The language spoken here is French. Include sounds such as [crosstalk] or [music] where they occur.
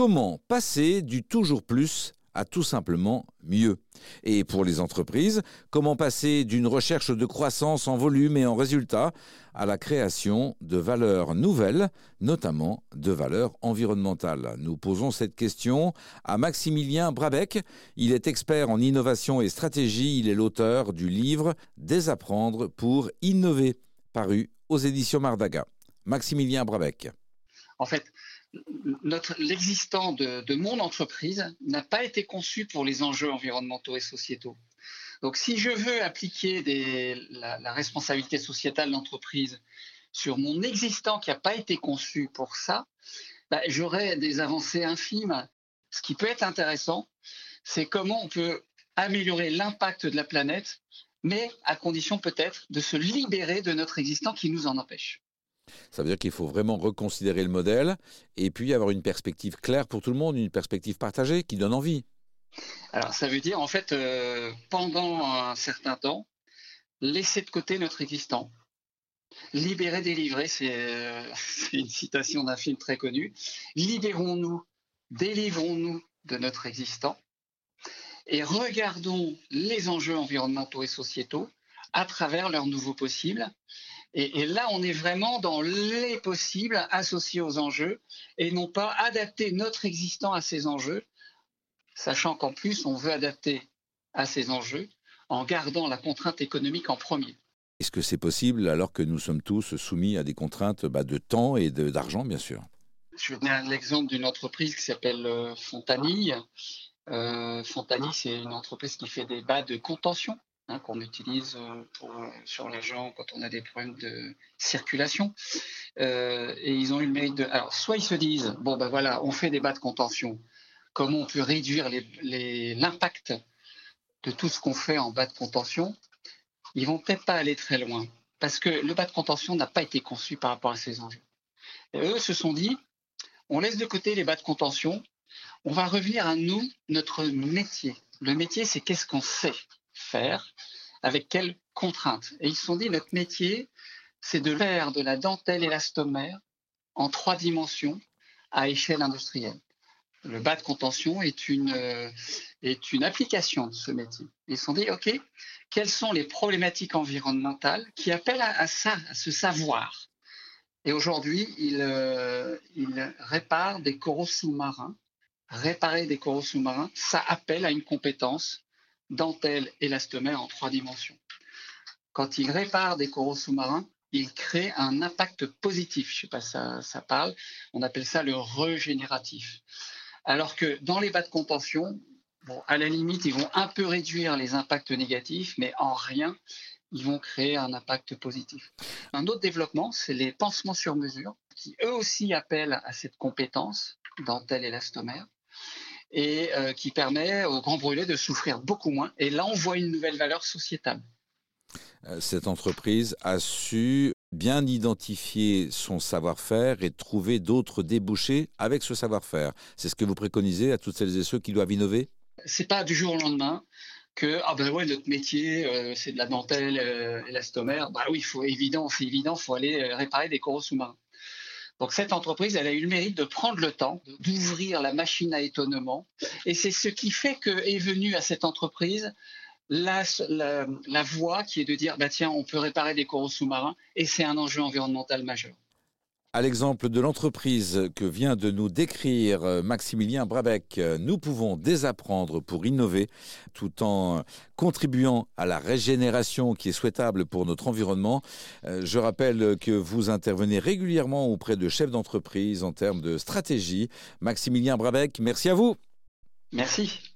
Comment passer du toujours plus à tout simplement mieux? Et pour les entreprises, comment passer d'une recherche de croissance en volume et en résultat à la création de valeurs nouvelles, notamment de valeurs environnementales? Nous posons cette question à Maximilien Brabec. Il est expert en innovation et stratégie. Il est l'auteur du livre Désapprendre pour innover, paru aux éditions Mardaga. Maximilien Brabec. En fait, l'existant de, mon entreprise n'a pas été conçu pour les enjeux environnementaux et sociétaux. Donc, si je veux appliquer la, responsabilité sociétale de l'entreprise sur mon existant qui n'a pas été conçu pour ça, bah, j'aurai des avancées infimes. Ce qui peut être intéressant, c'est comment on peut améliorer l'impact de la planète, mais à condition peut-être de se libérer de notre existant qui nous en empêche. Ça veut dire qu'il faut vraiment reconsidérer le modèle et puis avoir une perspective claire pour tout le monde, une perspective partagée qui donne envie. Alors ça veut dire en fait, euh, pendant un certain temps, laisser de côté notre existant. Libérer, délivrer, euh, [laughs] c'est une citation d'un film très connu. Libérons-nous, délivrons-nous de notre existant et regardons les enjeux environnementaux et sociétaux à travers leurs nouveaux possibles et, là, on est vraiment dans les possibles associés aux enjeux et non pas adapter notre existant à ces enjeux, sachant qu'en plus, on veut adapter à ces enjeux en gardant la contrainte économique en premier. Est-ce que c'est possible alors que nous sommes tous soumis à des contraintes bah, de temps et d'argent, bien sûr? Je vais donner l'exemple d'une entreprise qui s'appelle euh, Fontanille. Euh, Fontanille, c'est une entreprise qui fait des bas de contention Hein, qu'on utilise euh, sur les gens quand on a des problèmes de circulation. Euh, et ils ont eu le mérite de. Alors, soit ils se disent bon ben voilà, on fait des bas de contention. Comment on peut réduire l'impact de tout ce qu'on fait en bas de contention? Ils vont peut-être pas aller très loin parce que le bas de contention n'a pas été conçu par rapport à ces enjeux. Et eux se sont dit on laisse de côté les bas de contention, on va revenir à nous, notre métier. Le métier, c'est qu'est-ce qu'on sait? Avec quelles contraintes. Et ils se sont dit, notre métier, c'est de faire de la dentelle élastomère en trois dimensions à échelle industrielle. Le bas de contention est une, euh, est une application de ce métier. Ils se sont dit, OK, quelles sont les problématiques environnementales qui appellent à, ce savoir? Et aujourd'hui, ils, euh, ils réparent des coraux sous-marins. Réparer des coraux sous-marins, ça appelle à une compétence dentelle élastomère en trois dimensions. Quand il répare des coraux sous-marins, il crée un impact positif. Je ne sais pas si ça, ça parle. On appelle ça le régénératif. Alors que dans les bas de contention, bon, à la limite, ils vont un peu réduire les impacts négatifs, mais en rien, ils vont créer un impact positif. Un autre développement, c'est les pansements sur mesure, qui eux aussi appellent à cette compétence dentelle élastomère et euh, qui permet aux grands brûlés de souffrir beaucoup moins. Et là, on voit une nouvelle valeur sociétale. Euh, cette entreprise a su bien identifier son savoir-faire et trouver d'autres débouchés avec ce savoir-faire. C'est ce que vous préconisez à toutes celles et ceux qui doivent innover? C'est pas du jour au lendemain que ah ben ouais notre métier euh, c'est de la dentelle euh, élastomère bah oui il faut évident c'est évident faut aller réparer des coraux sous-marins donc cette entreprise, elle a eu le mérite de prendre le temps d'ouvrir la machine à étonnement. Et c'est ce qui fait que est venue à cette entreprise la, la, voie qui est de dire, bah tiens, on peut réparer des coraux sous-marins et c'est un enjeu environnemental majeur. À l'exemple de l'entreprise que vient de nous décrire euh, Maximilien Brabec, euh, nous pouvons désapprendre pour innover tout en contribuant à la régénération qui est souhaitable pour notre environnement. Euh, je rappelle que vous intervenez régulièrement auprès de chefs d'entreprise en termes de stratégie. Maximilien Brabec, merci à vous. Merci.